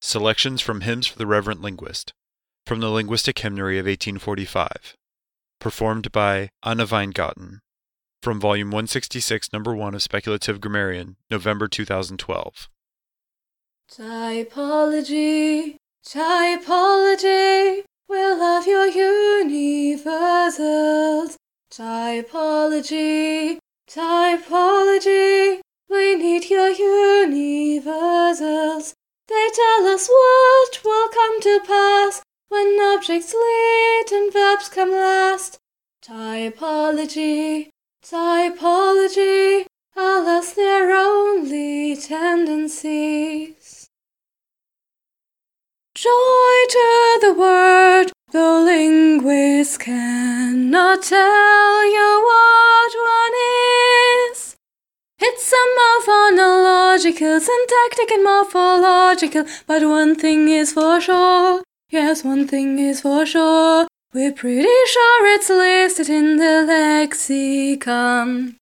Selections from Hymns for the Reverent Linguist, from the Linguistic Hymnary of 1845, performed by Anna Weingarten, from Volume 166, Number 1 of Speculative Grammarian, November 2012. Typology, typology, we'll have your universals. Typology, typology, we need your universals. They tell us what will come to pass when objects lead and verbs come last. Typology, typology, alas, they're only tendencies. Joy to the word, the linguist cannot tell you what one is. It's a some phonological, syntactic, and morphological, but one thing is for sure. Yes, one thing is for sure. We're pretty sure it's listed in the lexicon.